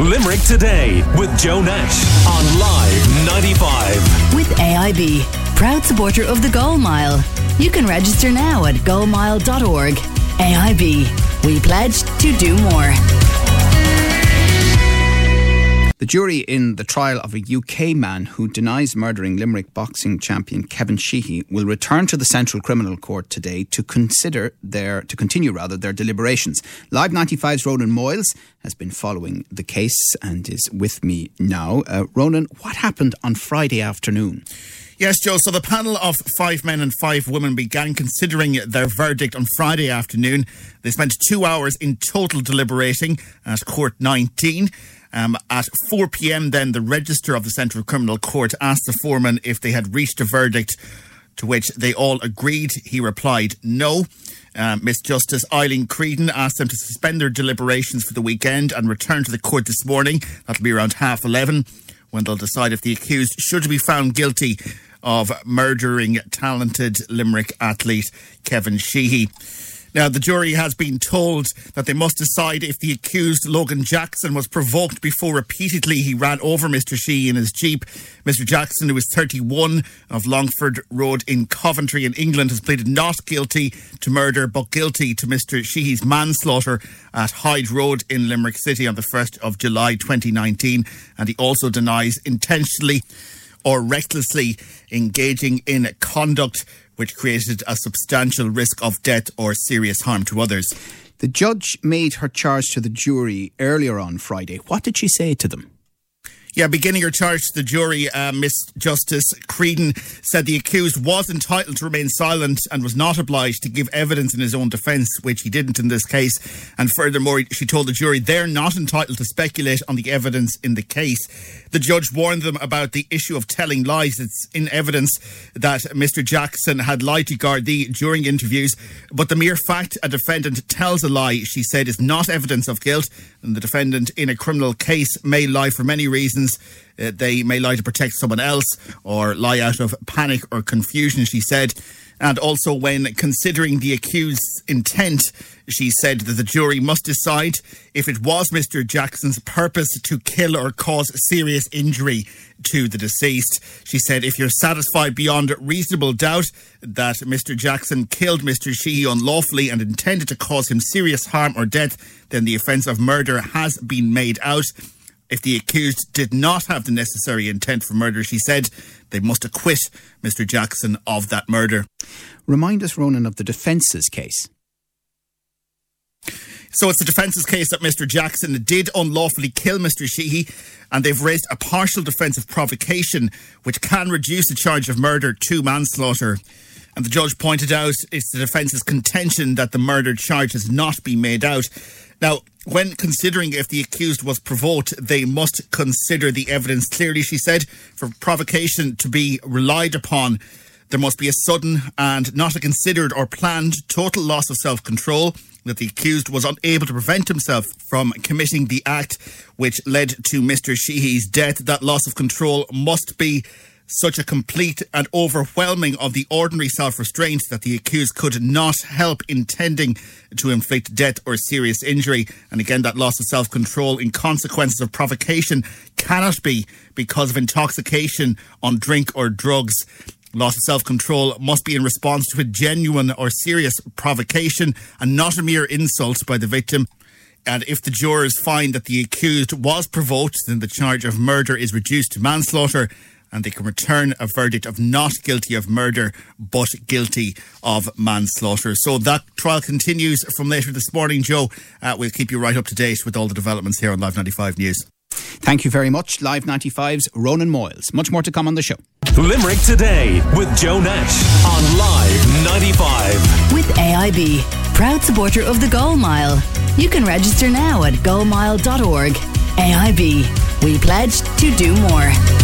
Limerick Today with Joe Nash on Live 95. With AIB, proud supporter of the Goal Mile. You can register now at goalmile.org. AIB, we pledge to do more. The jury in the trial of a UK man who denies murdering Limerick boxing champion Kevin Sheehy will return to the Central Criminal Court today to consider their to continue rather their deliberations. Live 95's Ronan Moyles has been following the case and is with me now. Uh, Ronan, what happened on Friday afternoon? Yes, Joe. So the panel of five men and five women began considering their verdict on Friday afternoon. They spent two hours in total deliberating at Court 19. Um, at 4 p.m., then the Registrar of the Central Criminal Court asked the foreman if they had reached a verdict, to which they all agreed. He replied, no. Uh, Miss Justice Eileen Creedon asked them to suspend their deliberations for the weekend and return to the court this morning. That'll be around half 11 when they'll decide if the accused should be found guilty of murdering talented Limerick athlete Kevin Sheehy. Now, the jury has been told that they must decide if the accused, Logan Jackson, was provoked before repeatedly he ran over Mr. Sheehy in his Jeep. Mr. Jackson, who is 31 of Longford Road in Coventry in England, has pleaded not guilty to murder but guilty to Mr. Sheehy's manslaughter at Hyde Road in Limerick City on the 1st of July 2019. And he also denies intentionally or recklessly engaging in conduct which created a substantial risk of death or serious harm to others. The judge made her charge to the jury earlier on Friday. What did she say to them? Yeah, beginning her charge the jury, uh, Miss Justice Creedon said the accused was entitled to remain silent and was not obliged to give evidence in his own defence, which he didn't in this case. And furthermore, she told the jury they're not entitled to speculate on the evidence in the case. The judge warned them about the issue of telling lies. It's in evidence that Mr. Jackson had lied to Gardaí during interviews, but the mere fact a defendant tells a lie, she said, is not evidence of guilt. And the defendant in a criminal case may lie for many reasons. Uh, they may lie to protect someone else or lie out of panic or confusion, she said. And also, when considering the accused's intent, she said that the jury must decide if it was Mr. Jackson's purpose to kill or cause serious injury to the deceased. She said, if you're satisfied beyond reasonable doubt that Mr. Jackson killed Mr. Sheehy unlawfully and intended to cause him serious harm or death, then the offence of murder has been made out. If the accused did not have the necessary intent for murder, she said, they must acquit Mr. Jackson of that murder. Remind us, Ronan, of the defence's case. So it's the defence's case that Mr. Jackson did unlawfully kill Mr. Sheehy, and they've raised a partial defence of provocation, which can reduce the charge of murder to manslaughter. And the judge pointed out it's the defence's contention that the murder charge has not been made out. Now, when considering if the accused was provoked, they must consider the evidence clearly, she said. For provocation to be relied upon, there must be a sudden and not a considered or planned total loss of self control, that the accused was unable to prevent himself from committing the act which led to Mr. Sheehy's death. That loss of control must be such a complete and overwhelming of the ordinary self restraint that the accused could not help intending to inflict death or serious injury. And again, that loss of self control in consequences of provocation cannot be because of intoxication on drink or drugs. Loss of self control must be in response to a genuine or serious provocation and not a mere insult by the victim. And if the jurors find that the accused was provoked, then the charge of murder is reduced to manslaughter and they can return a verdict of not guilty of murder but guilty of manslaughter. So that trial continues from later this morning, Joe. Uh, we'll keep you right up to date with all the developments here on Live 95 News. Thank you very much, Live 95's Ronan Moyles. Much more to come on the show. Limerick Today with Joe Nash on Live 95. With AIB, proud supporter of the Goal Mile. You can register now at goalmile.org. AIB, we pledge to do more.